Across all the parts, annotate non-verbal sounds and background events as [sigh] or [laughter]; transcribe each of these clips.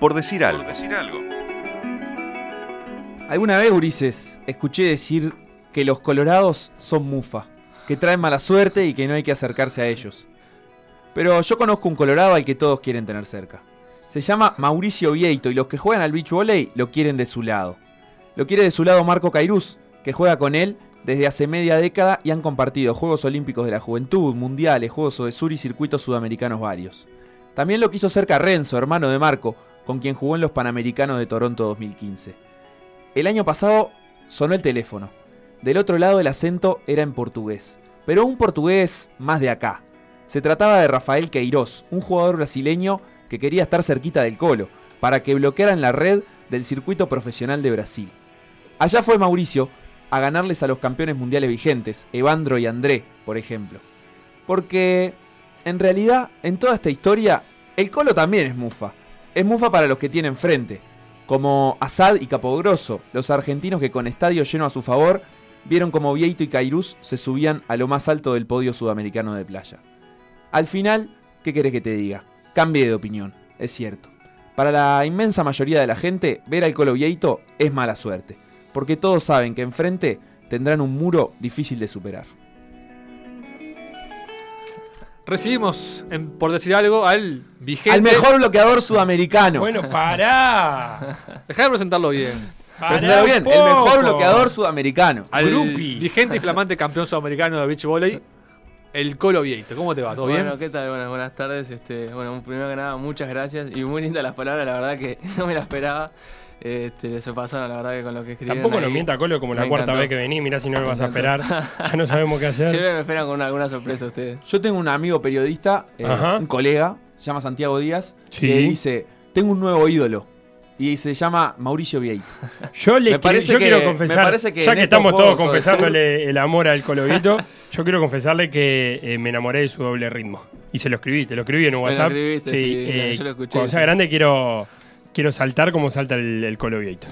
Por decir algo. decir algo. Alguna vez, Ulises, escuché decir que los colorados son mufa, que traen mala suerte y que no hay que acercarse a ellos. Pero yo conozco un colorado al que todos quieren tener cerca. Se llama Mauricio Vieito y los que juegan al beach volley lo quieren de su lado. Lo quiere de su lado Marco Cairuz, que juega con él desde hace media década y han compartido Juegos Olímpicos de la Juventud, Mundiales, Juegos de Sur y circuitos sudamericanos varios. También lo quiso cerca Renzo, hermano de Marco, con quien jugó en los Panamericanos de Toronto 2015. El año pasado sonó el teléfono. Del otro lado el acento era en portugués, pero un portugués más de acá. Se trataba de Rafael Queiroz, un jugador brasileño que quería estar cerquita del Colo, para que bloquearan la red del circuito profesional de Brasil. Allá fue Mauricio a ganarles a los campeones mundiales vigentes, Evandro y André, por ejemplo. Porque, en realidad, en toda esta historia, el Colo también es mufa. Es mufa para los que tienen frente, como Assad y Capogroso, los argentinos que con estadio lleno a su favor vieron como Vieito y Cairuz se subían a lo más alto del podio sudamericano de playa. Al final, ¿qué querés que te diga? Cambie de opinión, es cierto. Para la inmensa mayoría de la gente, ver al Colo Vieito es mala suerte, porque todos saben que enfrente tendrán un muro difícil de superar. Recibimos, en- por decir algo, al vigente. Al mejor bloqueador sudamericano. Bueno, [laughs] pará. Dejá de presentarlo bien. Pará un bien, el mejor bloqueador sudamericano. Al Grupi. vigente y flamante campeón sudamericano de beach volley, el Colo Vieito. ¿Cómo te va? ¿Todo bueno, bien? ¿qué tal? Buenas, buenas tardes. Este, bueno, primero que nada, muchas gracias. Y muy lindas las palabras, la verdad que [laughs] no me las esperaba. Este, se pasaron, la verdad, que con lo que escribieron Tampoco nos mienta Colo como la cuarta encantó. vez que venís. Mirá si no lo Me vas a esperar. Ya no sabemos qué [laughs] hacer. Siempre me esperan con alguna sorpresa ustedes. Yo tengo un amigo periodista, eh, un colega, se llama Santiago Díaz, Sí. que dice, tengo un nuevo ídolo. Y se llama Mauricio Vieito. [laughs] Yo, le Me parece yo que- quiero me confesar, parece que ya que estamos todos confesándole [laughs] el amor al Colovito, yo quiero confesarle que eh, me enamoré de su doble ritmo. Y se lo escribí, te lo escribí en un Me lo WhatsApp. escribiste, sí, yo lo escuché, Cuando sea grande quiero, quiero saltar como salta el, el Colovito.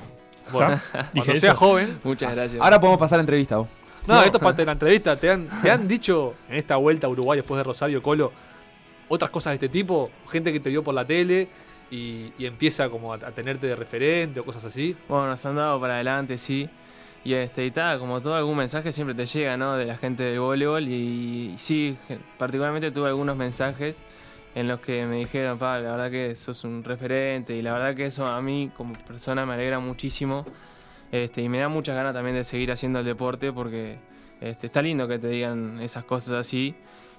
Bueno, Dije sea eso. joven. Muchas gracias. Ahora podemos pasar a la entrevista. vos. No, esto es parte de la entrevista. ¿Te han, ¿Te han dicho en esta vuelta a Uruguay después de Rosario Colo otras cosas de este tipo? Gente que te vio por la tele y, y empieza como a, a tenerte de referente o cosas así. Bueno, nos han dado para adelante, sí. Y este, y tal, como todo algún mensaje siempre te llega, ¿no? De la gente del voleibol. Y, y sí, particularmente tuve algunos mensajes en los que me dijeron, pa, la verdad que sos un referente. Y la verdad que eso a mí como persona me alegra muchísimo. Este, y me da muchas ganas también de seguir haciendo el deporte porque este, está lindo que te digan esas cosas así.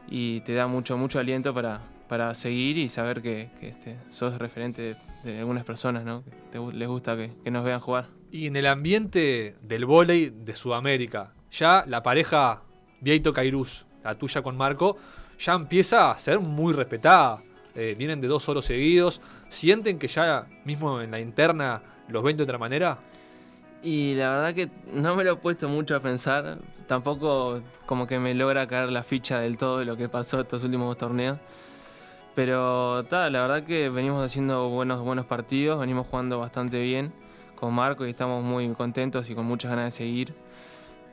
Y te da mucho, mucho aliento para, para seguir y saber que, este, sos referente de, algunas personas, ¿no? Que te les gusta que, que nos vean jugar. Y en el ambiente del vóley de Sudamérica, ya la pareja Vieito Cairuz, la tuya con Marco, ya empieza a ser muy respetada. Eh, vienen de dos oros seguidos. ¿Sienten que ya mismo en la interna los ven de otra manera? Y la verdad que no me lo he puesto mucho a pensar. Tampoco como que me logra caer la ficha del todo de lo que pasó estos últimos dos torneos. Pero ta, la verdad que venimos haciendo buenos, buenos partidos, venimos jugando bastante bien con Marco y estamos muy contentos y con muchas ganas de seguir.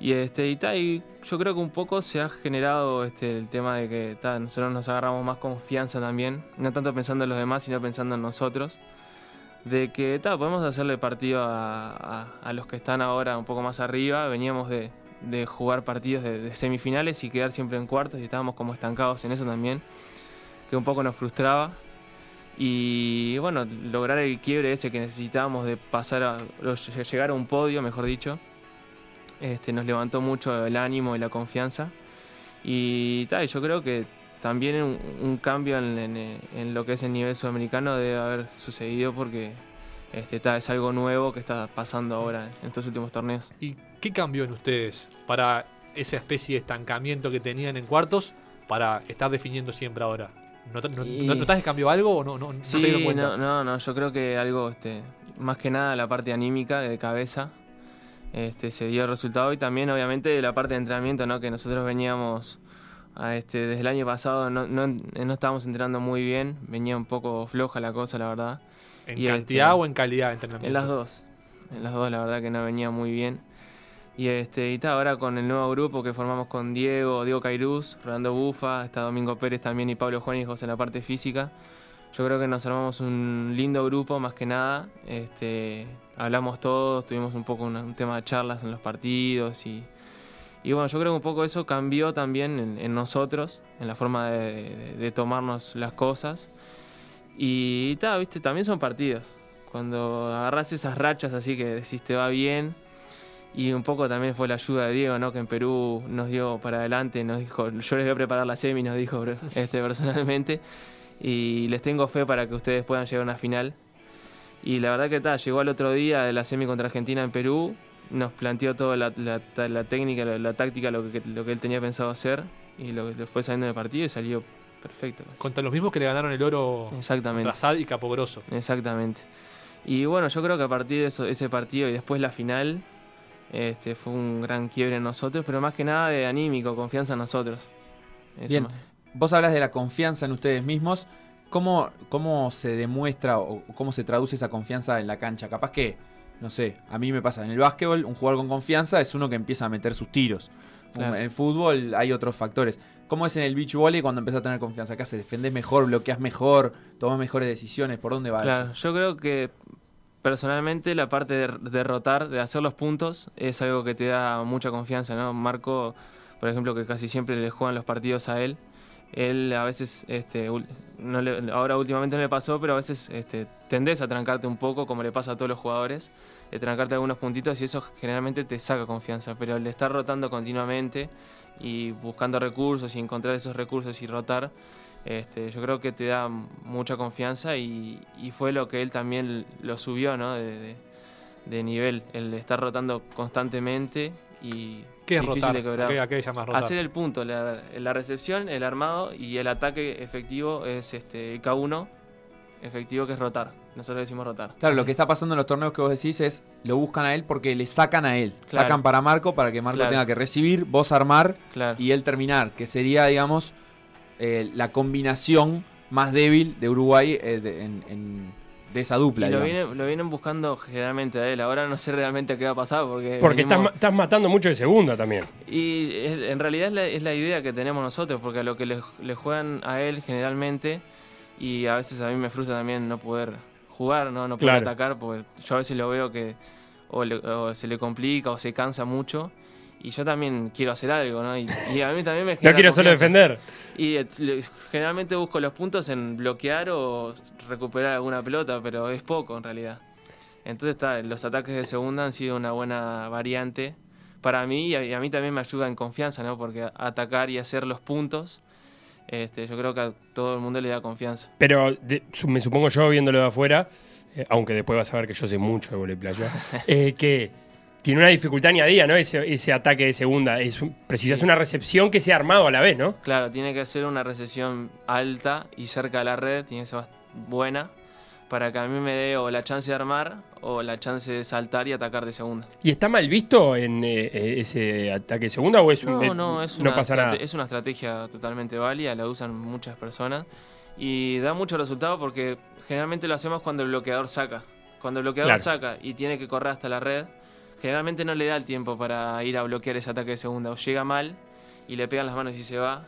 Y este y, ta, yo creo que un poco se ha generado este, el tema de que nosotros nos agarramos más confianza también, no tanto pensando en los demás, sino pensando en nosotros de que ta, podemos hacerle partido a, a- los que están ahora un poco más arriba. Veníamos de, de jugar partidos de, de semifinales y quedar siempre en cuartos y estábamos como estancados en eso también, que un poco nos frustraba. Y bueno, lograr el quiebre ese que necesitábamos de pasar a llegar a un podio, mejor dicho, este, nos levantó mucho el ánimo y la confianza. Y ta, y yo creo que también un, un cambio en, en- en lo que es el nivel sudamericano debe haber sucedido porque este, ta, es algo nuevo que está pasando ahora en estos últimos torneos. ¿Y qué cambió en ustedes para esa especie de estancamiento que tenían en cuartos para estar definiendo siempre ahora? ¿Not- not- Y- ¿Notás que cambió algo o no, no, no se dieron Sí, cuenta? no, no, no, yo creo que algo, este, más que nada la parte anímica, de cabeza, este, se dio el resultado y también obviamente la parte de entrenamiento, ¿no? que nosotros veníamos a este, desde el año pasado, no, no, no estábamos entrenando muy bien, venía un poco floja la cosa, la verdad. ¿En Y, cantidad este, o en calidad de entrenamiento? En las dos. En las dos, la verdad que no venía muy bien. Y este, y ta, ahora con el nuevo grupo que formamos con Diego, Diego Cairuz, Rolando Bufa, está Domingo Pérez también y Pablo Juanijos en la parte física. Yo creo que nos armamos un lindo grupo más que nada. Este, hablamos todos, tuvimos un poco una- un tema de charlas en los partidos y, y bueno, yo creo que un poco eso cambió también en, en nosotros, en la forma de, de- de tomarnos las cosas. Y ta, viste, también son partidos. Cuando agarras esas rachas así que decís te va bien. Y un poco también fue la ayuda de Diego, ¿no? Que en Perú nos dio para adelante, nos dijo, yo les voy a preparar la semi, nos dijo [laughs] este, personalmente. Y les tengo fe para que ustedes puedan llegar a una final. Y la verdad que tal, llegó al otro día de la semi contra Argentina en Perú, nos planteó toda la, la- técnica, la, la táctica, lo que, lo que él tenía pensado hacer. Y lo, lo fue saliendo del partido y salió perfecto. casi. Contra los mismos que le ganaron el oro Exactamente. contra Sad y Capogroso. Exactamente. Y bueno, yo creo que a partir de eso- ese partido y después la final, este, fue un gran quiebre en nosotros, pero más que nada de anímico, confianza en nosotros. Eso Bien. más. Vos hablas de la confianza en ustedes mismos. ¿Cómo, ¿Cómo se demuestra o cómo se traduce esa confianza en la cancha? Capaz que, no sé, a mí me pasa en el básquetbol, un jugador con confianza es uno que empieza a meter sus tiros. Claro. En el fútbol hay otros factores. ¿Cómo es en el beach volley cuando empezás a tener confianza? ¿Qué haces? ¿Defendés mejor? ¿Bloqueás mejor? ¿Tomás mejores decisiones? ¿Por dónde va Claro, eso? yo creo que personalmente la parte de, de rotar, de hacer los puntos, es algo que te da mucha confianza, ¿no? Marco, por ejemplo, que casi siempre le juegan los partidos a él, él a veces, este, no ahora últimamente no le pasó, pero a veces este, tendés a trancarte un poco, como le pasa a todos los jugadores, de trancarte algunos puntitos y eso generalmente te saca confianza, pero el estar rotando continuamente y buscando recursos y encontrar esos recursos y rotar, este, yo creo que te da mucha confianza y, fue lo que él también lo subió ¿no? de, de- de nivel, el estar rotando constantemente y ¿Qué es rotar? de quebrar. ¿A qué, a qué llamas rotar? Hacer el punto, la, la recepción, el armado y el ataque efectivo es este el K1 efectivo que es rotar. Nosotros decimos rotar. Claro, lo que está pasando en los torneos que vos decís es lo buscan a él porque le sacan a él. Claro. Sacan para Marco para que Marco Claro. tenga que recibir, vos armar Claro. y él terminar, que sería, digamos, eh, la combinación más débil de Uruguay eh, de, en- en- de esa dupla. Y lo, vienen, lo vienen buscando generalmente a él. Ahora no sé realmente qué va a pasar porque. Porque estás, venimos- estás matando mucho de segunda también. Y es- en realidad es la, es la idea que tenemos nosotros, porque a lo que le, le juegan a él generalmente, y a veces a mí me frustra también no poder jugar, no, no poder Claro. atacar, porque yo a veces lo veo que o, le- o se le complica o se cansa mucho. Y yo también quiero hacer algo, ¿no? Y, y a mí también me [laughs] No genera quiero solo defender. Y eh, generalmente busco los puntos en bloquear o recuperar alguna pelota, pero es poco en realidad. Entonces está, los ataques de segunda han sido una buena variante para mí y a, y a mí también me ayuda en confianza, ¿no? Porque atacar y hacer los puntos, este, yo creo que a todo el mundo le da confianza. Pero de- me supongo yo, viéndolo de afuera, eh, aunque después vas a ver que yo sé mucho de volei playa, [laughs] eh, que tiene una dificultad añadida, ¿no? Ese, ese ataque de segunda. Es un- precisas Sí. una recepción que sea armado a la vez, ¿no? Claro, tiene que ser una recesión alta y cerca de la red, tiene que ser buena para que a mí me dé o la chance de armar o la chance de saltar y atacar de segunda. ¿Y está mal visto en eh, eh, ese ataque de segunda o es un- eh, No, no, es una, no pasa nada? es una estrategia totalmente válida, la usan muchas personas y da mucho resultado porque generalmente lo hacemos cuando el bloqueador saca. Cuando el bloqueador Claro. saca y tiene que correr hasta la red, generalmente no le da el tiempo para ir a bloquear ese ataque de segunda. O llega mal y le pegan las manos y se va.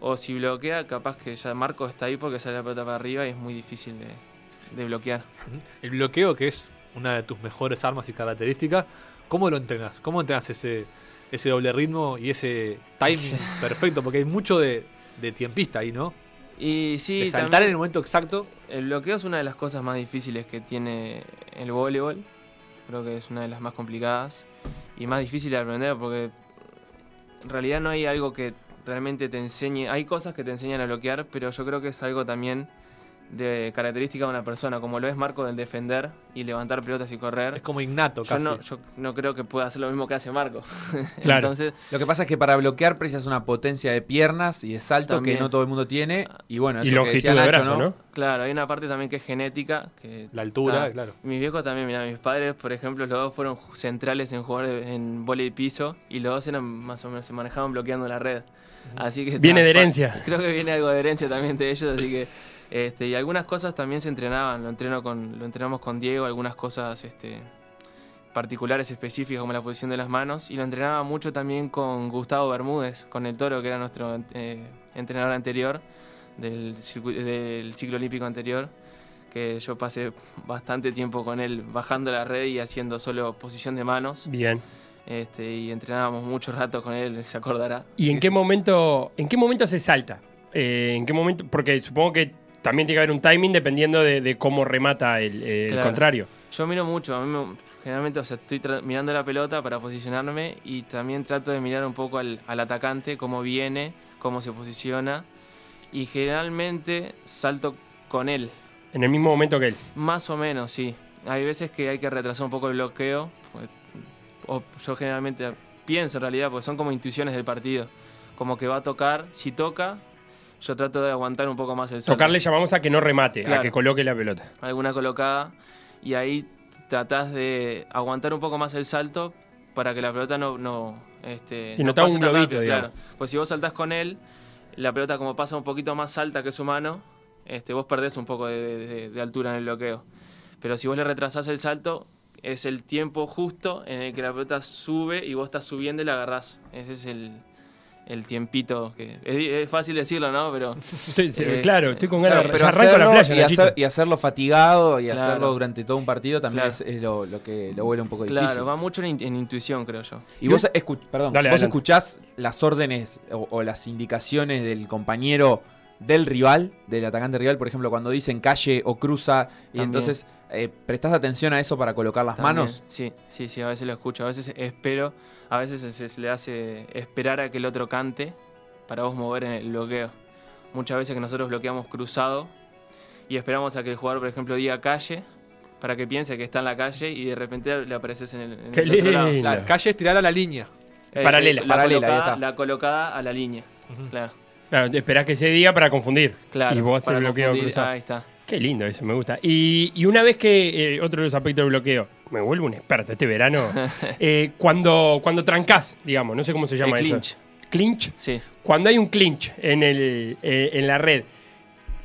O si bloquea, capaz que ya Marco está ahí porque sale la pelota para arriba y es muy difícil de, de bloquear. El bloqueo, que es una de tus mejores armas y características, ¿cómo lo entrenas? ¿Cómo entrenas ese, ese doble ritmo y ese timing [laughs] perfecto? Porque hay mucho de, de tiempista ahí, ¿no? Y sí, de saltar en el momento exacto. El bloqueo es una de las cosas más difíciles que tiene el voleibol. Creo que es una de las más complicadas y más difícil de aprender porque en realidad no hay algo que realmente te enseñe. Hay cosas que te enseñan a bloquear, pero yo creo que es algo también de característica de una persona, como lo es Marco del defender y levantar pelotas y correr. Es como innato Yo casi. no, yo no creo que pueda hacer lo mismo que hace Marco. [laughs] Claro. Entonces, Lo que pasa es que para bloquear precisas una potencia de piernas y de salto También. que no todo el mundo tiene. Y bueno, Y eso que longitud decía de Nacho, brazo, ¿no? claro, hay una parte también que es genética. Que La altura, está- claro. Mis viejos también, mira, mis padres, por ejemplo, los dos fueron centrales en jugar en volei piso y los dos eran más o menos se manejaban bloqueando la red. Así que Viene de herencia. Creo que viene algo de herencia también de ellos, así que [laughs] este, y algunas cosas también se entrenaban, lo entreno con lo entrenamos con Diego, algunas cosas este particulares específicas como la posición de las manos y lo entrenaba mucho también con Gustavo Bermúdez, con el Toro que era nuestro eh, entrenador anterior. del, ciclo olímpico anterior, que yo pasé bastante tiempo con él bajando la red y haciendo solo posición de manos. Bien. Este, y entrenábamos mucho rato con él, se acordará. ¿Y en qué momento, en qué momento se salta? Eh, ¿En qué momento? Porque supongo que también tiene que haber un timing dependiendo de, de cómo remata el, el Claro. contrario. Yo miro mucho, a mí me- generalmente o sea, estoy mirando la pelota para posicionarme y también trato de mirar un poco al, al atacante, cómo viene, cómo se posiciona y generalmente salto con él, En el mismo momento que él. más o menos, sí. Hay veces que hay que retrasar un poco el bloqueo, pues, o yo generalmente pienso en realidad, porque son como intuiciones del partido, como que va a tocar, si toca, yo trato de aguantar un poco más el salto. Tocarle llamamos a que no remate, a que coloque la pelota. alguna colocada y ahí tratás de aguantar un poco más el salto para que la pelota no, no, este, Sí, no un globito, rápido, digamos. claro. Pues si vos saltás con él, la pelota como pasa un poquito más alta que su mano, este, vos perdés un poco de, de- de altura en el bloqueo. Pero si vos le retrasás el salto, es el tiempo justo en el que la pelota sube y vos estás subiendo y la agarrás. Ese es el, el tiempito que es, es fácil decirlo, ¿no? Pero [laughs] Estoy- Eh, claro, estoy con ganas Claro, de la playa, y, hacer- y hacerlo fatigado y Claro. hacerlo durante todo un partido también Claro. es, es lo, lo que lo vuelve un poco claro, difícil. va mucho en, in- en intuición, creo yo. Y vos, escu- perdón, Dale, vos adelante. escuchás las órdenes o, o las indicaciones del compañero del rival, del atacante rival, por ejemplo, cuando dicen calle o cruza, y entonces eh, prestás atención a eso para colocar las También, manos. Sí, sí, sí, a veces lo escucho, a veces espero, a veces se, se le hace esperar a que el otro cante para vos mover en el bloqueo. Muchas veces que nosotros bloqueamos cruzado y esperamos a que el jugador, por ejemplo, diga calle para que piense que está en la calle y de repente le apareces en el, en Qué el otro lado. lindo. Claro. Calle es tirar a la línea. Eh, Paralela, eh, la paralela, ahí colocada- está. La colocada a la línea. Claro, Claro, esperás que se diga para confundir. claro. Y vos haces el bloqueo cruzado. Ahí está. Qué lindo eso, me gusta. Y, y una vez que, eh, otro de los aspectos del bloqueo, me vuelvo un experto este verano, [laughs] eh, cuando, cuando trancás, digamos, no sé cómo se llama El eso. clinch. Clinch. Sí. Cuando hay un clinch en, el, eh, en la red,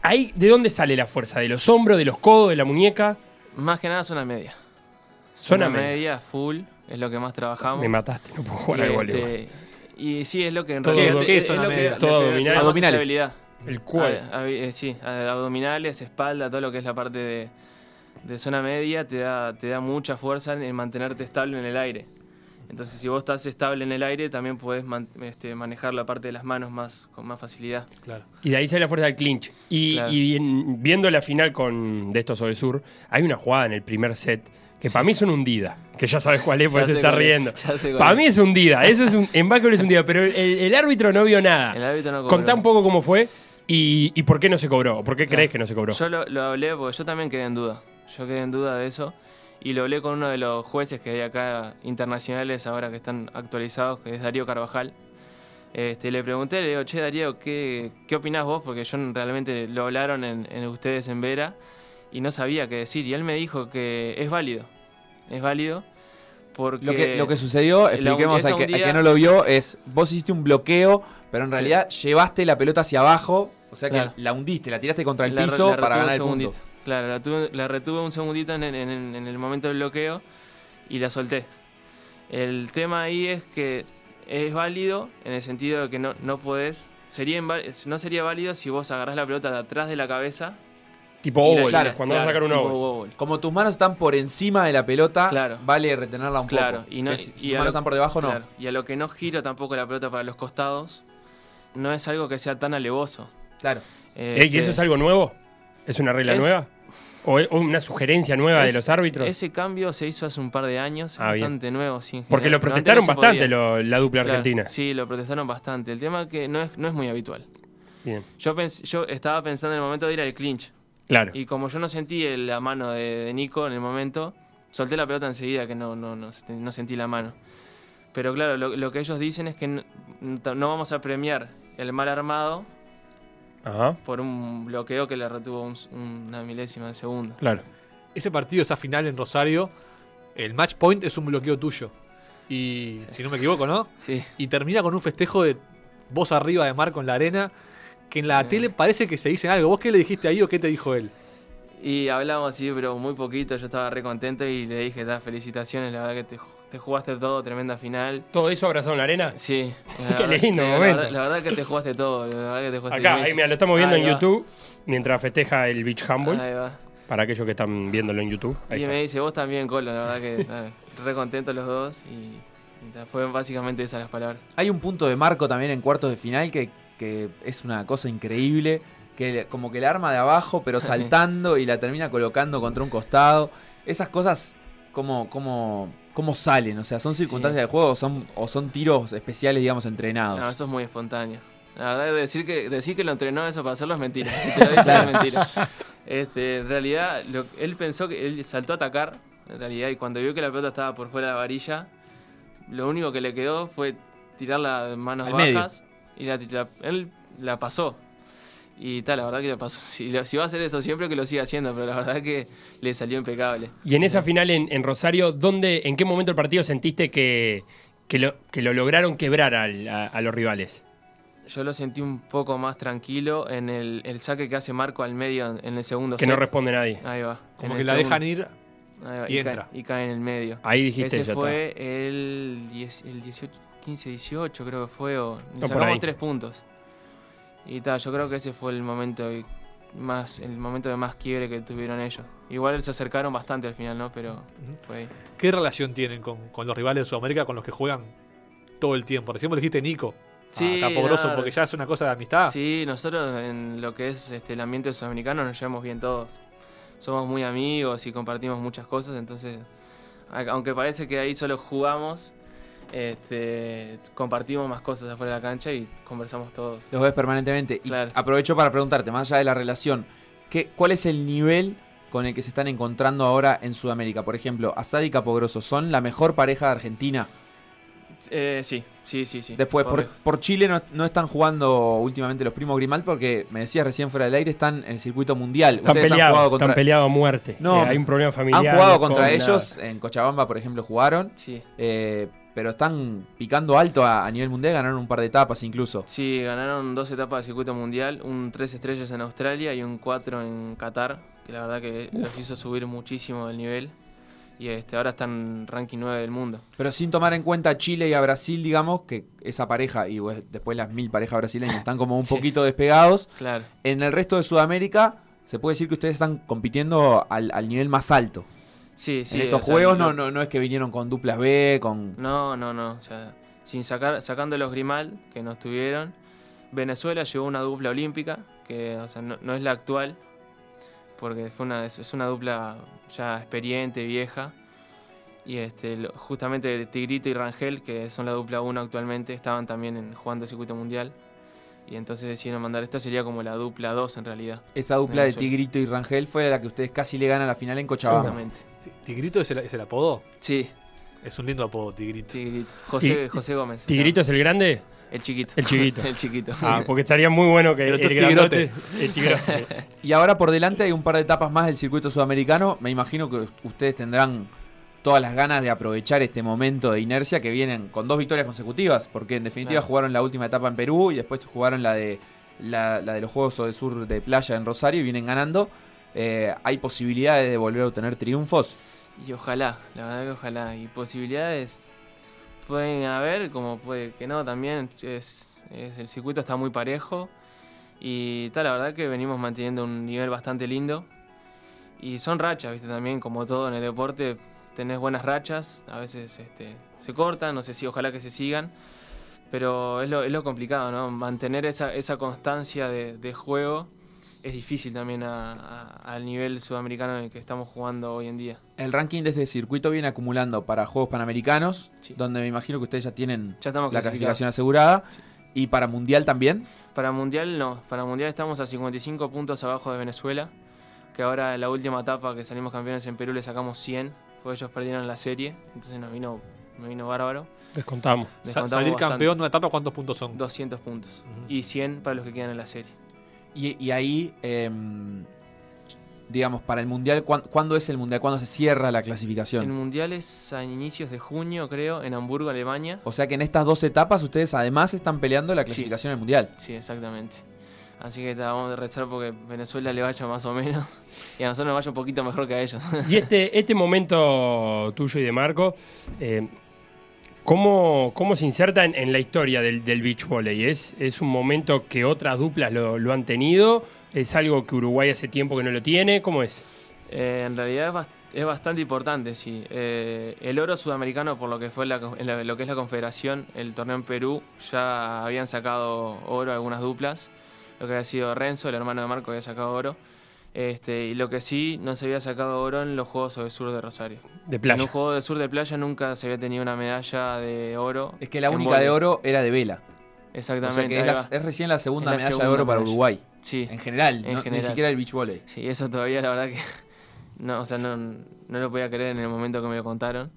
ahí, ¿de dónde sale la fuerza? ¿De los hombros, de los codos, de la muñeca? Más que nada zona media. Zona Zona media. media, full, es lo que más trabajamos. Me mataste, no puedo jugar al este, y sí, es lo que en Todo- realidad ¿qué es, es lo que Todo abdominales. estabilidad. El cuello. Eh, sí, abdominales, espalda, todo lo que es la parte de, de zona media te da, te da mucha fuerza en mantenerte estable en el aire. Entonces, si vos estás estable en el aire, también podés man- este, manejar la parte de las manos más, con más facilidad. Claro. Y de ahí sale la fuerza del clinch. Y, Claro. y en- viendo la final con de estos Sur, hay una jugada en el primer set que para mí es una hundida. Que ya sabes cuál es, [laughs] Ya se está riendo. Para mí es hundida. Eso es un, en básquetbol es hundida. Pero el, el árbitro no vio nada. El árbitro no cobró. Contá un poco cómo fue y, y por qué no se cobró. ¿Por qué Claro. crees que no se cobró? Yo lo, lo hablé porque yo también quedé en duda. Yo quedé en duda de eso. Y lo hablé con uno de los jueces que hay acá internacionales ahora que están actualizados, que es Darío Carvajal. Este, le pregunté, le digo, che Darío, ¿qué, qué opinás vos? Porque yo realmente lo hablaron en, en ustedes en Vera y no sabía qué decir. Y él me dijo que es válido. Es válido porque... Lo que, lo que sucedió, expliquemos al que, no lo vio, es vos hiciste un bloqueo, pero en Sí. realidad llevaste la pelota hacia abajo, o sea que Claro. la hundiste, la tiraste contra el La piso la para ganar el punto. Claro, la, tuve- la retuve un segundito en, el- en el- en el momento del bloqueo y la solté. El tema ahí es que es válido en el sentido de que no, no podés. Sería no sería válido si vos agarrás la pelota de atrás de la cabeza. Tipo Oval, claro, cuando vas a sacar un. Oval. Como tus manos están por encima de la pelota, Claro. vale retenerla un Claro, poco. y no- si, si y tus a manos lo- están por debajo, no. Claro, Y a lo que no giro tampoco la pelota para los costados, no es algo que sea tan alevoso. Claro. Eh, Ey, ¿y eso es algo nuevo? ¿Es una regla Es- nueva? ¿O es- o una sugerencia nueva de los árbitros? Ese cambio se hizo hace un par de años, Ah, bien. bastante nuevo, sí. Porque lo protestaron no bastante lo- la dupla Claro, argentina. Sí, lo protestaron bastante. El tema es que no es, no es muy habitual. Bien, Yo, pens- yo estaba pensando en el momento de ir al clinch. Claro. Y como yo no sentí la mano de, de Nico en el momento, solté la pelota enseguida, que no, no, no, sent- no sentí la mano. Pero claro, lo, lo que ellos dicen es que no, no vamos a premiar el mal armado Ajá, por un bloqueo que le retuvo un- una milésima de segundo. claro. Ese partido, esa final en Rosario, el match point es un bloqueo tuyo. Y si no me equivoco, ¿no? Sí, Y termina con un festejo de vos arriba de Marco en la arena. Que en la Sí. tele parece que se dicen algo. ¿Vos qué le dijiste ahí o qué te dijo él? Y hablamos así, pero muy poquito. Yo estaba re contento y le dije, da, felicitaciones, la verdad que te, te jugaste todo, tremenda final. ¿Todo eso abrazado en la arena? Sí. [laughs] la Qué verdad- lindo la momento. verdad- La verdad que te jugaste todo. La verdad que te jugaste Acá, ahí, mira, lo estamos viendo Ahí en va, YouTube mientras festeja el Beach Humble. Ahí va. Para aquellos que están viéndolo en YouTube. Ahí y está. me dice, vos también, Colo, la verdad que nada, [laughs] re contentos los dos y, y fueron básicamente esas las palabras. Hay un punto de marco también en cuartos de final que, que es una cosa increíble. Que como que la arma de abajo, pero [laughs] saltando y la termina colocando contra un costado. Esas cosas, como, como, como salen? O sea, ¿son Sí. circunstancias del juego o son, o son tiros especiales, digamos, entrenados? No, eso es muy espontáneo. La verdad, decir que, decir que lo entrenó eso para hacerlo es mentira. Si te lo dice es mentira. [laughs] Este, en realidad, lo- él pensó que él saltó a atacar, en realidad, y cuando vio que la pelota estaba por fuera de la varilla, lo único que le quedó fue tirarla de manos Al medio. Y la, la- él la pasó. Y tal, la verdad que la pasó. [laughs] Si, lo- si va a hacer eso siempre, que lo siga haciendo, pero la verdad que le salió impecable. Y en esa final en, en Rosario, ¿dónde, ¿en qué momento del partido sentiste que, que, lo, que lo lograron quebrar al- a, a los rivales? Yo lo sentí un poco más tranquilo en el, el saque que hace Marco al medio en, en el segundo Que no responde nadie. Ahí va. Como que la segundo. dejan ir. Ahí va, y y, cae, entra. y cae en el medio. Ahí dijiste, Ese ya fue el, 10 el 18, 15, 18 creo que fue, o No, sacamos tres puntos. Y tal, yo creo que ese fue el momento más el momento de más quiebre que tuvieron ellos. Igual se acercaron bastante al final, ¿no? Pero fue ahí. ¿Qué relación tienen con, con los rivales de Sudamérica con los que juegan todo el tiempo? Recién vos dijiste Nico. Sí, a Grosso, porque ya es una cosa de amistad. Sí, nosotros en lo que es este, el ambiente sudamericano nos llevamos bien todos. Somos muy amigos y compartimos muchas cosas, entonces, aunque parece que ahí solo jugamos, este, compartimos más cosas afuera de la cancha y conversamos todos. Los ves permanentemente. Y aprovecho para preguntarte, más allá de la relación, ¿qué, ¿cuál es el nivel con el que se están encontrando ahora en Sudamérica? Por ejemplo, Asad y Capogroso, ¿son la mejor pareja de Argentina? Eh, sí, sí, sí, sí. Después, por, por Chile no, no están jugando últimamente los primos Grimal porque me decías recién fuera del aire, están en el circuito mundial. Están Ustedes han peleados, jugado contra, están peleados a muerte. No, Eh, hay un problema familiar. han jugado no contra ellos, en Cochabamba, por ejemplo, jugaron. Sí, eh, pero están picando alto a, a nivel mundial, ganaron un par de etapas incluso. sí, ganaron dos etapas del circuito mundial, un tres estrellas en Australia y un 4 en Qatar, que la verdad que los hizo subir muchísimo el nivel. Y este, ahora están ranking 9 del mundo. Pero sin tomar en cuenta a Chile y a Brasil, digamos, que esa pareja y pues, después las mil parejas brasileñas están como un [laughs] Sí. poquito despegados. Claro. En el resto de Sudamérica, se puede decir que ustedes están compitiendo al, al nivel más alto. Sí, sí. en estos sea, juegos no, no, no es que vinieron con duplas B, con... No, no, no. O sea, sin sacar, sacando los Grimal que nos tuvieron, Venezuela llevó una dupla olímpica, que o sea, no, no es la actual, porque fue una, es es una dupla ya experiente, vieja. Y este, justamente Tigrito y Rangel, que son la dupla 1 actualmente, estaban también en- jugando el circuito mundial. Y entonces decidieron mandar esta, sería como la dupla 2 en realidad. Esa dupla de. Tigrito y Rangel fue la que ustedes casi le ganan la final en Cochabamba. Exactamente. Tigrito es el, es el apodo. Sí, Es un lindo apodo, Tigrito. Tigrito. José, Y- José Gómez. ¿Tigrito es el grande? El chiquito. El chiquito. [laughs] el chiquito. Ah, porque estaría muy bueno que El el, grandote. El tigrote. [laughs] Y ahora por delante hay un par de etapas más del circuito sudamericano. Me imagino que ustedes tendrán todas las ganas de aprovechar este momento de inercia que vienen con dos victorias consecutivas, porque en definitiva Claro. jugaron la última etapa en Perú y después jugaron la de la, la de los Juegos del Sur de Playa en Rosario y vienen ganando. Eh, ¿Hay posibilidades de volver a obtener triunfos? Y ojalá, la verdad que ojalá. Y posibilidades pueden haber, como puede que no también. Es, el circuito está muy parejo. Y tal, la verdad que venimos manteniendo un nivel bastante lindo. Y son rachas, viste, también, como todo en el deporte, tenés buenas rachas, a veces este, se cortan, no sé si ojalá que se sigan. Pero es lo, es lo complicado, ¿no? Mantener esa, esa constancia de juego es difícil también a- a- al nivel sudamericano en el que estamos jugando hoy en día. El ranking de este circuito viene acumulando para Juegos Panamericanos, Sí. donde me imagino que ustedes ya tienen Ya estamos la clasificación asegurada. Y para Mundial también. Para Mundial no, para Mundial estamos a 55 puntos abajo de Venezuela, que ahora en la última etapa que salimos campeones en Perú le sacamos 100, porque ellos perdieron la serie, entonces nos vino, me vino bárbaro. Descontamos. Descontamos salir bastante. campeón de una etapa, ¿cuántos puntos son? 200 puntos. Y 100 para los que quedan en la serie. Y, y ahí, em, digamos, para el Mundial, ¿cuán- ¿cuándo es el Mundial? ¿Cuándo se cierra la El clasificación? Mundial es a inicios de junio, creo, en Hamburgo, Alemania. O sea que en estas dos etapas ustedes además están peleando la clasificación del Mundial. Sí, exactamente. Así que ta, vamos a rezar porque Venezuela le vaya más o menos [laughs] y a nosotros nos vaya un poquito mejor que a ellos. Y este, este momento tuyo y de Marco, eh, ¿cómo, cómo se inserta en, la historia del, beach volley? ¿Es, ¿Es un momento que otras duplas lo, han tenido? ¿Es algo que Uruguay hace tiempo que no lo tiene? ¿Cómo es? Eh, en realidad es, bas- es bastante importante, sí. Eh, el oro sudamericano, por lo que fue lo que es la confederación, el torneo en Perú, ya habían sacado oro algunas duplas. Lo que había sido Renzo, el hermano de Marco, había sacado oro. Este, y lo que sí, no se había sacado oro en los Juegos del Sur de Rosario. De En playa. un Juego del Sur de playa nunca se había tenido una medalla de oro. Es que la en única de oro era de vela. O Exactamente. sea que es, la- recién la segunda la medalla de oro para medalla. Uruguay. Sí. En general, En no- ni siquiera el beach volley. Sí, eso todavía la verdad que [laughs] no, o sea, no, no lo podía creer en el momento que me lo contaron.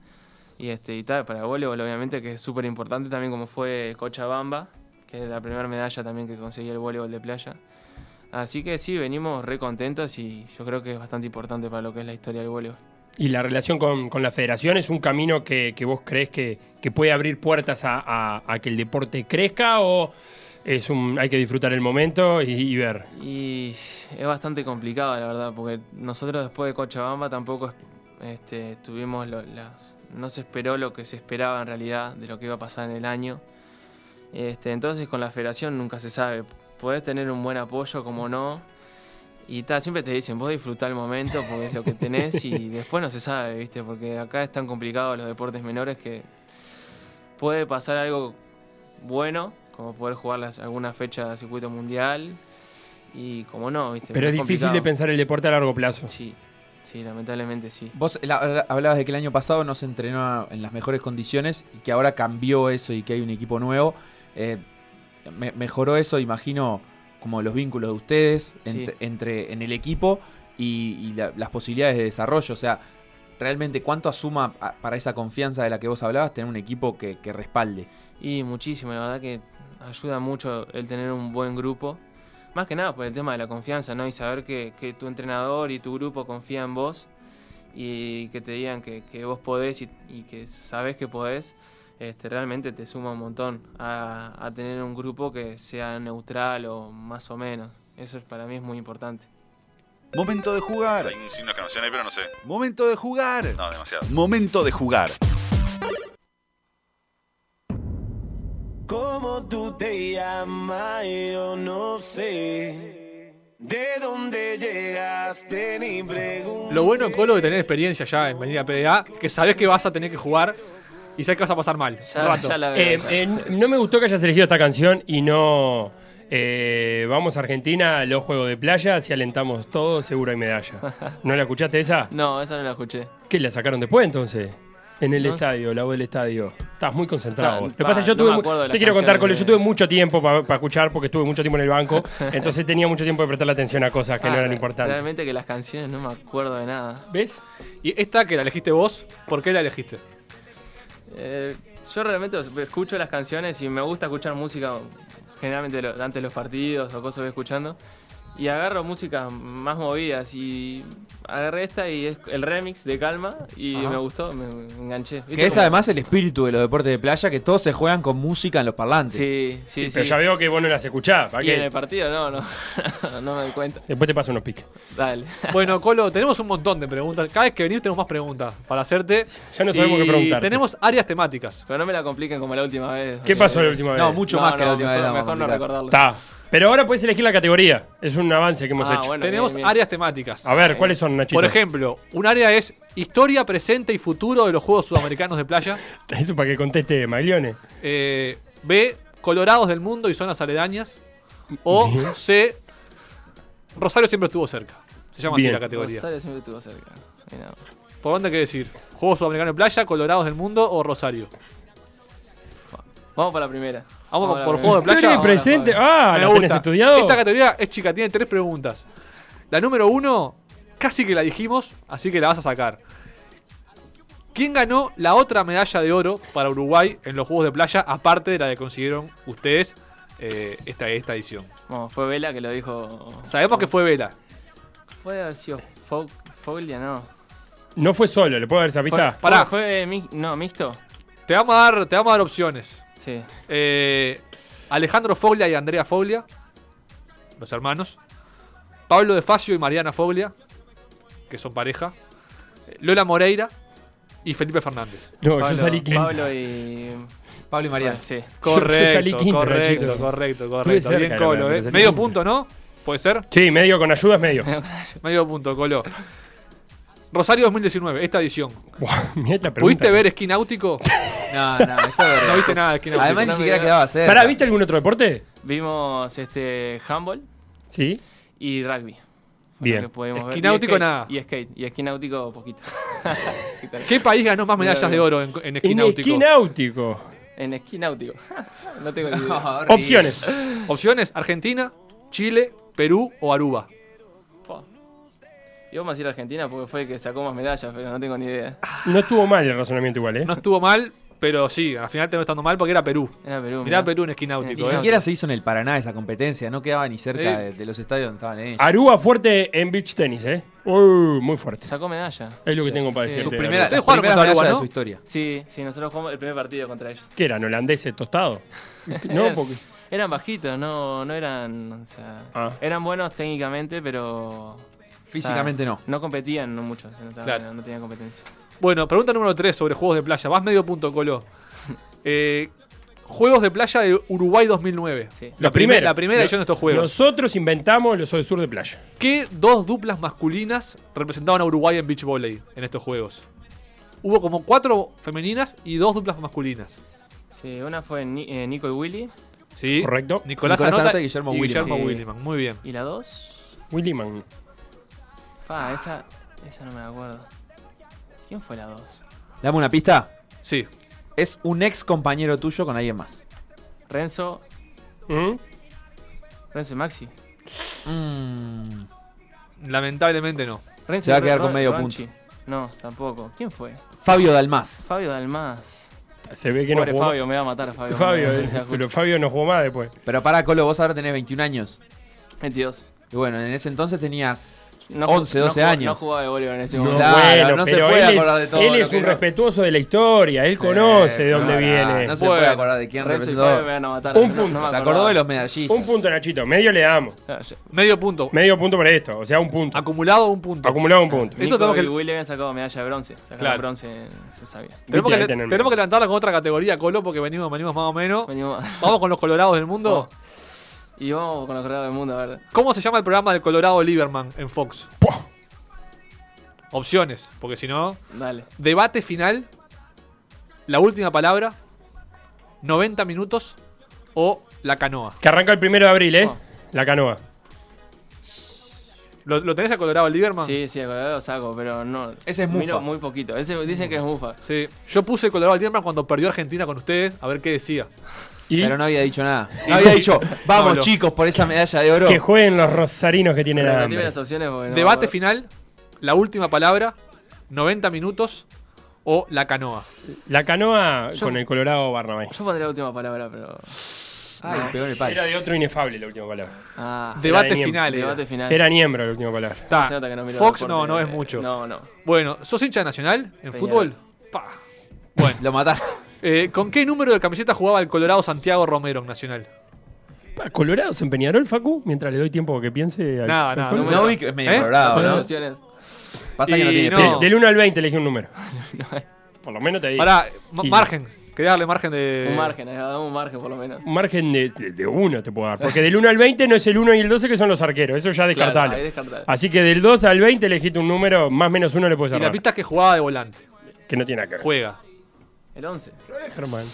Y este, y tal, para el voleibol obviamente que es súper importante también como fue Cochabamba, que es la primera medalla también que conseguí el voleibol de playa. Así que sí, venimos re contentos y yo creo que es bastante importante para lo que es la historia del voleibol. ¿Y la relación con, con la federación es un camino que, que vos crees que, que puede abrir puertas a, a- a que el deporte crezca o es un, hay que disfrutar el momento y, y ver? Y es bastante complicado, la verdad, porque nosotros después de Cochabamba tampoco este, tuvimos lo- las, no se esperó lo que se esperaba en realidad de lo que iba a pasar en el año. Este, entonces con la federación nunca se sabe. Podés tener un buen apoyo como no. Y tal, siempre te dicen, vos disfrutá el momento porque es lo que tenés y [laughs] después no se sabe, ¿viste? Porque acá es tan complicado los deportes menores que puede pasar algo bueno, como poder jugar las- alguna fecha de circuito mundial y como no, ¿viste? Pero es difícil de pensar el deporte a largo plazo. Sí, sí, lamentablemente sí. Vos la- hablabas de que el año pasado no se entrenó en las mejores condiciones y que ahora cambió eso y que hay un equipo nuevo. Eh, me- mejoró eso, imagino, como los vínculos de ustedes Sí. entre, entre- en el equipo y, y la- las posibilidades de desarrollo. O sea, realmente cuánto asuma a- para esa confianza de la que vos hablabas tener un equipo que, que respalde. Y muchísimo, la verdad que ayuda mucho el tener un buen grupo. Más que nada por el tema de la confianza, ¿no? Y saber que, que tu entrenador y tu grupo confía en vos y que te digan que, que vos podés y, y que sabés que podés, este, realmente te suma un montón a, a tener un grupo que sea neutral o más o menos. Eso es, para mí es muy importante. Momento de jugar. Hay un signo de exclamación ahí, pero no sé. Momento de jugar. No, demasiado. Momento de jugar. ¿Cómo tú te llamas? Yo no sé. ¿De dónde llegaste? Ni. Lo bueno, Colo, de tener experiencia ya en venir a PDA, que sabes que vas a tener que jugar y sabes que vas a pasar mal. un Ya, rato. ya la veo. Eh, eh, no me gustó que hayas elegido esta canción y no eh, vamos a Argentina, los juegos de playa, si alentamos todo, seguro hay medalla. [laughs] ¿No la escuchaste esa? No, esa no la escuché. ¿Qué la sacaron después entonces? En el No sé. estadio, la voz del estadio. Estás muy concentrado. Lo que pasa es que yo no tuve. te quiero contar, de- Yo tuve mucho tiempo para escuchar porque estuve mucho tiempo en el banco. [laughs] entonces tenía mucho tiempo de prestarle atención a cosas que no Ah, eran importantes. Realmente que las canciones no me acuerdo de nada. ¿Ves? Y esta que la elegiste vos, ¿por qué la elegiste? Eh, yo realmente escucho las canciones y me gusta escuchar música generalmente antes de los partidos o cosas voy escuchando. Y agarro músicas más movidas y agarré esta y es el remix de Calma y Ajá. me gustó, me, me enganché. ¿Viste Que es cómo- además el espíritu de los deportes de playa, que todos se juegan con música en los parlantes. Sí, sí, sí. Pero ya veo que vos no las escuchás. ¿para y en qué? el partido no, no, [laughs] no me doy cuenta. Después te paso unos piques. Dale. Bueno, [laughs] Colo, tenemos un montón de preguntas. Cada vez que venís tenemos más preguntas para hacerte. Ya no sabemos Y qué preguntarte. Tenemos áreas temáticas. Pero no me la compliquen como la última vez. ¿Qué pasó la última vez? No, mucho No, más que la última mejor, vez. mejor no recordarlo. Está. Pero ahora puedes elegir la categoría. Es un avance que hemos Ah, hecho. bueno. tenemos bien, bien. áreas temáticas. A ver, ¿cuáles son, Nachito? Por ejemplo, un área es historia, presente y futuro de los Juegos Sudamericanos de Playa. [laughs] Eso para que conteste Maglione. Eh, B, colorados del mundo y zonas aledañas. O C, Rosario siempre estuvo cerca. Se llama Bien. así la categoría. Rosario siempre estuvo cerca. Mira. ¿Por dónde hay que decir? ¿Juegos Sudamericanos de Playa, colorados del mundo o Rosario? Vamos para la primera. Vamos por juego de playa. Historia presente. Ah, Me ¿la gusta. tenés estudiado? Esta categoría es chica, tiene tres preguntas. La número uno, casi que la dijimos, así que la vas a sacar. ¿Quién ganó la otra medalla de oro para Uruguay en los Juegos de Playa, aparte de la que consiguieron ustedes eh, esta, esta edición? Bueno, fue Vela que lo dijo. Sabemos que fue Vela. Puede haber sido Fog- Foglia, no. No fue solo, ¿le puedo dar esa pista? fue- Pará. fue mi- no, mixto. Te vamos a dar, te vamos a dar opciones. Sí. Eh, Alejandro Foglia y Andrea Foglia. los hermanos. Pablo de Facio y Mariana Foglia, que son pareja. eh, Lola Moreira y Felipe Fernández. No, Pablo, yo salí quinto. Pablo y. Pablo y Mariano. Sí. Correcto, salí quinto, correcto, correcto, correcto. Bien, Colo, ¿eh? Medio quinto. punto, ¿no? ¿Puede ser? Sí, medio con ayuda es medio. [laughs] Medio punto, Colo. Rosario 2019, esta edición. [laughs] ¿Pudiste ver esquí náutico? [laughs] No, no, esto es No viste nada de esquí náutico. Además ni siquiera quedaba cerca. Pará, ¿viste algún otro deporte? Vimos este handball Sí. y rugby. Bien. Esquí náutico, nada. Y skate. Y esquí náutico poquito. [laughs] ¿Qué país ganó más medallas de oro en, en esquí En náutico? esquí náutico. en esquí náutico. no tengo ni idea. Opciones. Opciones: Argentina, Chile, Perú o Aruba. Y vamos a ir a Argentina porque fue el que sacó más medallas, pero no tengo ni idea. No estuvo mal el razonamiento igual, ¿eh? No estuvo mal, pero sí, al final terminó estando mal porque era Perú. Era Perú. Mirá mirá. Perú en esquí Ni. ¿eh? siquiera se hizo en el Paraná esa competencia, no quedaba ni cerca de, de los estadios donde estaban ellos. Aruba fuerte en beach tenis, ¿eh? Uh, muy fuerte. Sacó medalla. Es lo que Sí, tengo para sí. decirte. Su primera, Ustedes las jugaron primeras contra medallas Aruba, de ¿no? su historia. Sí, sí, nosotros jugamos el primer partido contra ellos. ¿Qué eran? ¿Holandeses tostados? [laughs] No, Eran- porque. Eran bajitos, no, no eran. O sea, Ah. eran buenos técnicamente, pero. Físicamente no. No competían no mucho, no, Claro. no tenían competencia. Bueno, pregunta número 3 sobre juegos de playa. Vas medio punto, Colo. [laughs] Eh, juegos de playa de Uruguay 2009. Sí. La, La primera, la primera No- edición de estos juegos. Nosotros inventamos los sur de playa. ¿Qué dos duplas masculinas representaban a Uruguay en beach volley en estos juegos? Hubo como cuatro femeninas y dos duplas masculinas. Sí, una fue Ni- eh, Nico y Willy. ¿Sí? Correcto. Nicolás, Nicolás Anota Anota y Guillermo. Guillermo Sí. Williman. Muy bien. ¿Y la dos? Williman. Fa, esa, esa no me acuerdo. ¿Quién fue la dos? Dame una pista. Sí. Es un ex compañero tuyo con alguien más. Renzo. ¿Mm? Renzo y Maxi. Mm, Lamentablemente no. Renzo Se va y a quedar Ro- con medio Ronchi. No, tampoco. ¿Quién fue? Fabio Dalmás. Fabio Dalmás. Se ve que no Pobre jugó. Fabio, me va a matar a Fabio. Fabio, No, eh, no pero. Fabio no jugó más después. Pero pará, Colo, vos ahora tenés 21 años. 22. Y bueno, en ese entonces tenías No, 11, no 12 jugaba- años. No jugaba de voleibol en ese No, momento. Claro, no se pero puede él es- acordar de todo Él es un no- respetuoso de la historia. Él conoce de dónde viene. No se Bueno. puede acordar de quién representó. Me van a matar. Un no- punto. no Se acordó de los medallistas. Un punto, Nachito. Medio le damos. Ah. Medio punto. Medio punto por esto. O sea, un punto. Acumulado un punto. Acumulado un punto. Esto Nico tenemos y que- Willy habían sacado medalla de bronce. Sacaron Claro. bronce, se sabía. Tenemos, que, tenemos. tenemos que levantarla con otra categoría, Colo, porque venimos, venimos más o menos. Venimos- Vamos con los colorados del mundo. Y vamos con los corredores del mundo, a ver. ¿Cómo se llama el programa del Colorado Lieberman en Fox? Puah. Opciones, porque si no. Dale. Debate final. La última palabra. 90 minutos. O la canoa. Que arranca el primero de abril, ¿eh? Oh. La canoa. ¿Lo, lo tenés al Colorado Lieberman? Sí, sí, a Colorado lo saco, pero no. Ese es Miro Mufa. muy poquito. Ese, dicen que es Mufa. Sí. Yo puse el Colorado Lieberman cuando perdió Argentina con ustedes. A ver qué decía. Y Pero no había dicho nada. [laughs] No había dicho, vamos chicos por esa medalla de oro. que jueguen los rosarinos que tienen hambre. las opciones Debate final. La última palabra. 90 minutos. O la canoa. La canoa Yo- con el Colorado Barnabé. Yo pondría la última palabra, pero. Ay, pegó en el palo. Era de otro inefable la última palabra. Ah, Debate final. era. debate final. Era Niembro la última palabra. Fox no, no es mucho. No, no. Bueno, ¿sos hincha de nacional en fútbol? Pa. Bueno, Lo mataste. Eh, ¿con qué número de camiseta jugaba el Colorado Santiago Romero en Nacional? ¿Colorado se empeñaró el Facu? Mientras le doy tiempo que piense. al- Nada, al nada, No que es medio ¿Eh? colorado, ¿no? Pasa que no tiene no. del 1 al 20 elegí un número. [laughs] Por lo menos te digo. Pará, Y- margen. Quería darle margen de. Un margen, eh, dame un margen por lo menos. Un margen de, de, de uno te puedo dar. Porque del 1 al 20 no es el 1 y el 12 que son los arqueros. Eso ya descartalo. Claro, ahí descartalo. Así que del 2 al 20 elegiste un número, más o menos uno le puedes Y la pista es que jugaba de volante. Que no tiene nada que ver. Juega. El 11. Germán.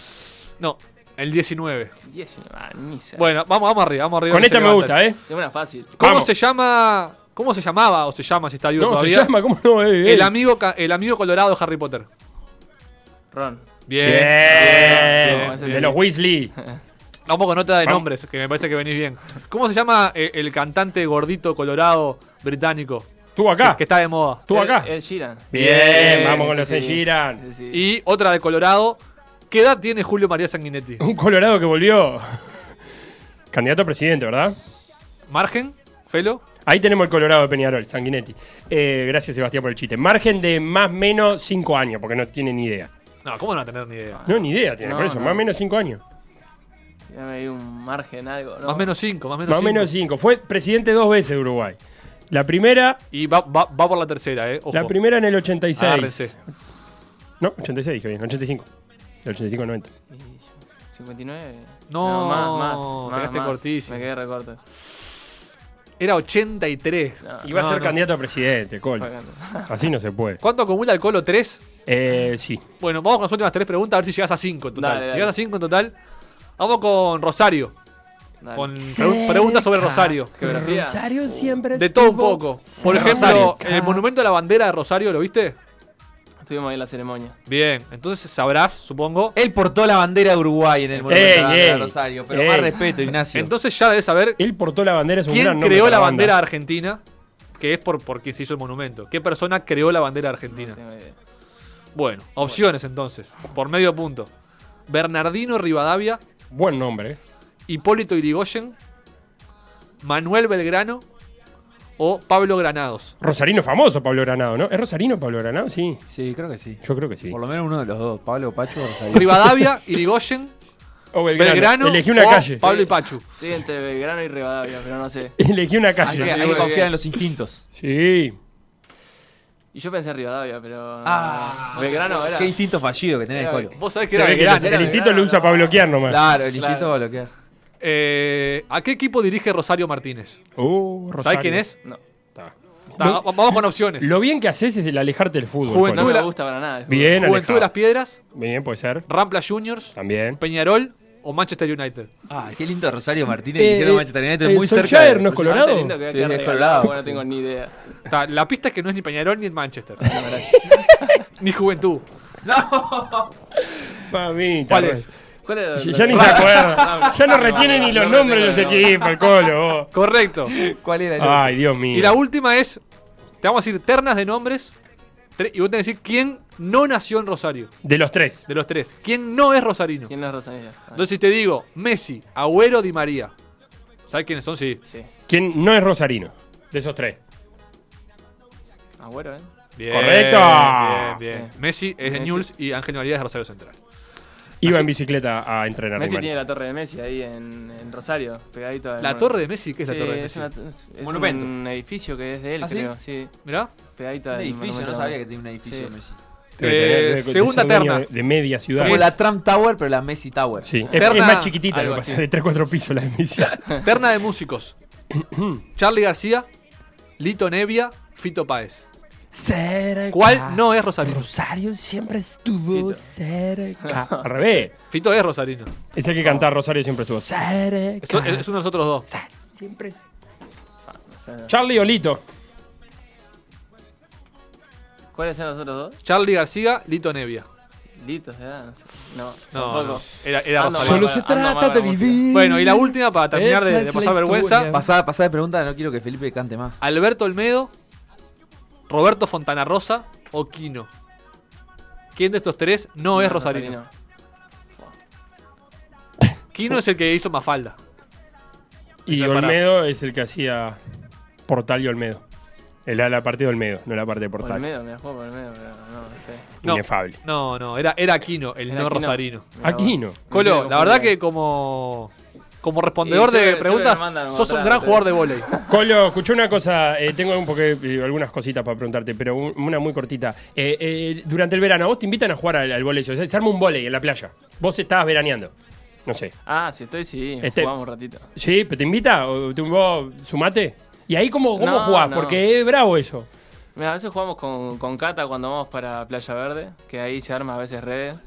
No, el 19. 19. Ah, ni Bueno, vamos, vamos arriba, vamos arriba. Con que esta se me levantan. gusta, ¿eh? Es una fácil. ¿Cómo Vamos. se llama? ¿Cómo se llamaba o se llama si está vivo No, todavía? se llama, ¿cómo no? Eh, eh. El amigo, ca- el amigo colorado de Harry Potter. Ron. Bien. Bien. bien, ese bien. De los Weasley. [laughs] Vamos con otra de Vamos. nombres, que me parece que venís bien. ¿Cómo se llama eh, el cantante gordito colorado británico? Estuvo acá. Que está de moda. Estuvo acá. El Sheeran. Bien, Bien, vamos con los sí. Y otra de Colorado. ¿Qué edad tiene Julio María Sanguinetti? Un Colorado que volvió. [laughs] Candidato a presidente, ¿verdad? ¿Margen? ¿Felo? Ahí tenemos el Colorado de Peñarol, Sanguinetti. Eh, gracias, Sebastián, por el chiste. Margen de más o menos 5 años, porque no tiene ni idea. No, ¿cómo no va a tener ni idea? No, ni idea tiene, No, por eso, no. más o menos 5 años. Ya me di un margen, algo. ¿no? Más o menos 5, más o menos Más o menos cinco. Fue presidente dos veces de Uruguay. La primera, Y va, va, va por la tercera, ¿eh? Ojo. la primera en el 86. Agárrense. No, 86 dije bien, 85. Del 85 al 90. 59. No, más, más. más, quedaste más. cortísimo. Me quedé recorto. Era 83. No. Iba a No, ser no. candidato a presidente, Colo. [laughs] Así no se puede. ¿Cuánto acumula el Colo? ¿3? Eh, sí. Bueno, vamos con las últimas tres preguntas a ver si llegas a 5 en total. Dale, Si dale. llegas a 5 en total, vamos con Rosario. Dale. Con pregu- preguntas sobre Rosario. Geografía. Rosario siempre De todo un poco. Por ejemplo, el monumento de la bandera de Rosario, ¿lo viste? Estuvimos ahí en la ceremonia. Bien, entonces sabrás, supongo. Él portó la bandera de Uruguay en el monumento Ey, de la bandera de ey, Rosario. Pero ey. más respeto, Ignacio. Entonces ya debes saber Él portó la bandera, es un quién creó la banda. bandera de Argentina, que es por, por quien se hizo el monumento. ¿Qué persona creó la bandera de Argentina? No tengo idea. Bueno, opciones entonces, por medio punto. Bernardino Rivadavia, Buen nombre, eh. Hipólito Irigoyen, Manuel Belgrano o Pablo Granados. Rosarino famoso, Pablo Granado, ¿no? ¿Es Rosarino Pablo Granado? Sí. Sí, creo que sí. Yo creo que sí. Por lo menos uno de los dos, Pablo Pacho o Rosario. Rivadavia, Irigoyen, O Belgrano, Elegí una o calle. Pablo y Pachu. Estoy entre Belgrano y Rivadavia, pero no sé. [laughs] Elegí una Hay calle. que, hay que confiar en los instintos. Sí. Y yo pensé en Rivadavia, pero. Ah. Belgrano era. Qué instinto fallido que tenés, Colo. Vos sabés que era Belgrano. el instinto lo Belgrano, usa para no. bloquear nomás. Claro, el instinto Claro. va a bloquear. Eh, ¿A qué equipo dirige Rosario Martínez? Uh, Rosario. ¿Sabés quién es? No, Está. Vamos con opciones. Lo bien que haces es el alejarte del fútbol. Juventud no me la- gusta para nada. Bien, Juventud alejado. de las Piedras, Bien, puede ser. Rampla Juniors, También. Peñarol o Manchester United. Ah, qué lindo Rosario Martínez. Eh, eh, Manchester United eh, muy cerca. De- no es colorado. Lindo que Sí, es No tengo ni idea. Ta, la pista es que no es ni Peñarol ni el Manchester. [laughs] ni Juventud. [laughs] Mamita, ¿Cuál re- es? ¿Cuál era? Ya, ya ni se acuerda. [laughs] Ya no retiene ni los no nombres de los equipos, el Colo. vos. [laughs] Correcto. ¿Cuál era el Ay, Dios mío. Y la última es, te vamos a decir ternas de nombres y vos tenés que decir quién no nació en Rosario, De los tres. de los tres. ¿Quién no es rosarino? ¿Quién no es Rosario? Ah, Entonces si te digo Messi, Agüero, Di María. ¿Sabes quiénes son? Sí. Sí. ¿Quién no es Rosarino? De esos tres. Agüero, ¿eh? Bien, Correcto. Bien, bien. Bien. Messi es de Messi. Newell's y Ángel María es de Rosario Central. Iba Así- en bicicleta a entrenar. Messi tiene la torre de Messi ahí en, en Rosario, pegadito al La torre de Messi, ¿qué es la Sí, torre de es Messi? una- es Monumento. un edificio que es de él, ¿Ah, sí? creo. Sí, Mirá. pegadito Un al edificio, no sabía que tenía un edificio Sí. Messi. Eh, segunda terna. De, media ciudad. Como Es- la Trump Tower, pero la Messi Tower. Sí, es, Terna- es más chiquitita, lo que pasa, de 3-4 pisos la de Messi. [laughs] Terna de músicos. [clears throat] Charlie García, Lito Nevia, Fito Páez. ¿Cuál no es rosarino? Rosario siempre estuvo Fito. cerca. [laughs] Al revés. Fito es rosarino. Es el que cantaba Rosario siempre estuvo cerca. Es, es uno de nosotros dos. Siempre es- Charlie Olito. ¿Cuáles eran los otros dos? Charlie García, Lito Nevia. Litos, ¿verdad? No, No, tampoco. no. Era, era Ando rosarino. mal. Solo se ando trata de vivir. Bueno, y la última para terminar de, Esa de pasar vergüenza. Pasada, pasada de pregunta, no quiero que Felipe cante más. Alberto Olmedo, Roberto Fontana Rosa o Quino. ¿Quién de estos tres no, es rosarino? [laughs] Quino es el que hizo Mafalda. Y Olmedo es el que hacía Portal y Olmedo. Era la parte de Olmedo, no la parte de Portal. me juego por pero no, no sé. No. Inefable. No, no, era, era Quino, el Era no Quino. rosarino. Mirá Aquí vos. no. No sé Colo, la verdad que como, como respondedor de preguntas, sos un gran jugador de volei. [laughs] Colo, escuché una cosa, eh, tengo un poco, eh, algunas cositas para preguntarte, pero un- una muy cortita. Eh, eh, durante el verano, vos te invitan a jugar al, al volei, o sea, se arma un volei en la playa. Vos estabas veraneando. No sé. Ah, si estoy, sí, Este- jugamos un ratito. ¿Sí? ¿Pero te invita? ¿O tú, vos sumate? ¿Y ahí cómo, cómo No, jugás? no. Porque es bravo eso. Mira, a veces jugamos con, con Cata cuando vamos para Playa Verde, que ahí se arma a veces redes.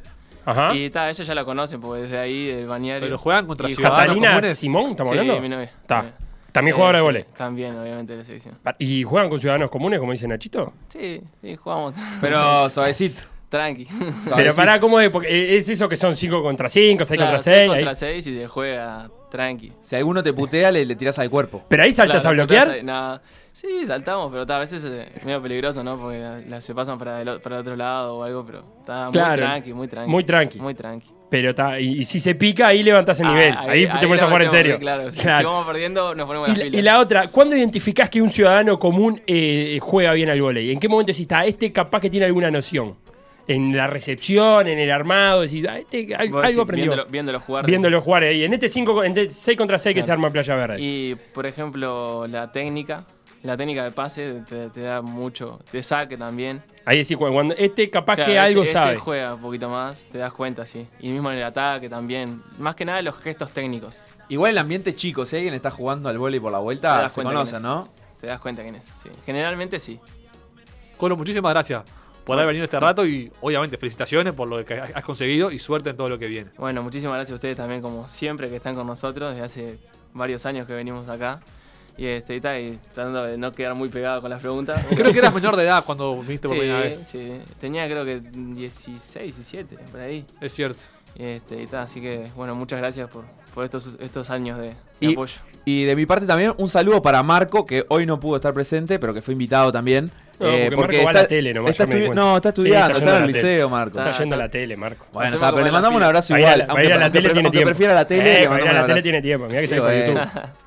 Ajá. Y ta, ellos ya la conocen, porque desde ahí, del bañario. Pero juegan contra Catalina. Simón, ¿estamos sí, hablando? mi novia. Está. También Eh, jugadora de volei. También, obviamente, de la selección. ¿Y juegan con ciudadanos comunes, como dice Nachito? Sí, sí, jugamos. Pero [laughs] suavecito. Tranqui. Pero pará, ¿cómo es? Porque es eso que son 5 contra 5, 6 Claro, contra seis 6. contra 6 y se juega tranqui. Si alguno te putea, le, le tirás al cuerpo. Pero ahí saltas Claro, a bloquear. no. Sí, saltamos, pero ta, a veces es medio peligroso, ¿no? Porque la- se pasan para el, para el otro lado o algo, pero está muy tranqui, muy tranqui. Muy tranqui. Muy tranqui. Pero está, y, y si se pica, ahí levantás el Ah, nivel. Ahí, te pones a jugar en serio. Claro, si- Claro. si vamos perdiendo, nos ponemos Y, la- y la otra, ¿cuándo identificás que un ciudadano común eh, juega bien al volei? ¿En qué momento decís, "Ta, este capaz que tiene alguna noción? en la recepción, en el armado, decís, ah, este, algo decís, aprendió. Viéndolo, viéndolo jugar. Viéndolo jugar ahí. En este 5 en 6 contra 6 que se arma en Playa Verde. Y, por ejemplo, la técnica. La técnica de pase te, te da mucho. De saque también. Ahí decís, cu- cuando este capaz Claro, que algo este, sabe. Este juega un poquito más, te das cuenta, sí. Y mismo en el ataque también. Más que nada los gestos técnicos. Igual el ambiente chico, si alguien está jugando al vóley por la vuelta, se conoce. ¿no? Te das cuenta quién es. Sí. Generalmente sí. Colo, muchísimas gracias por haber venido este rato y obviamente felicitaciones por lo que has conseguido y suerte en todo lo que viene. Bueno, muchísimas gracias a ustedes también, como siempre, que están con nosotros. Desde hace varios años que venimos acá. Y, este, y, tal, y tratando de no quedar muy pegado con las preguntas. [laughs] Creo que eras menor de edad cuando viniste por sí, primera vez. sí. Tenía creo que 16, 17, por ahí. Es cierto. Y, este, y tal, así que, bueno, muchas gracias por, por estos, estos años de, de Y- apoyo. Y de mi parte también un saludo para Marco, que hoy no pudo estar presente, pero que fue invitado también. Eh, No, porque Marco va a la tele nomás, está estudi- cuenta. No, está estudiando, está en el liceo, Marco. Está- Está yendo a la tele, Marco. Bueno, está, pero como le mandamos un abrazo Va igual. va a aunque, a la aunque tele, aunque prefiera la tele, Eh, le va a mandamos la tele tiempo. Mirá que por bueno. YouTube. [laughs]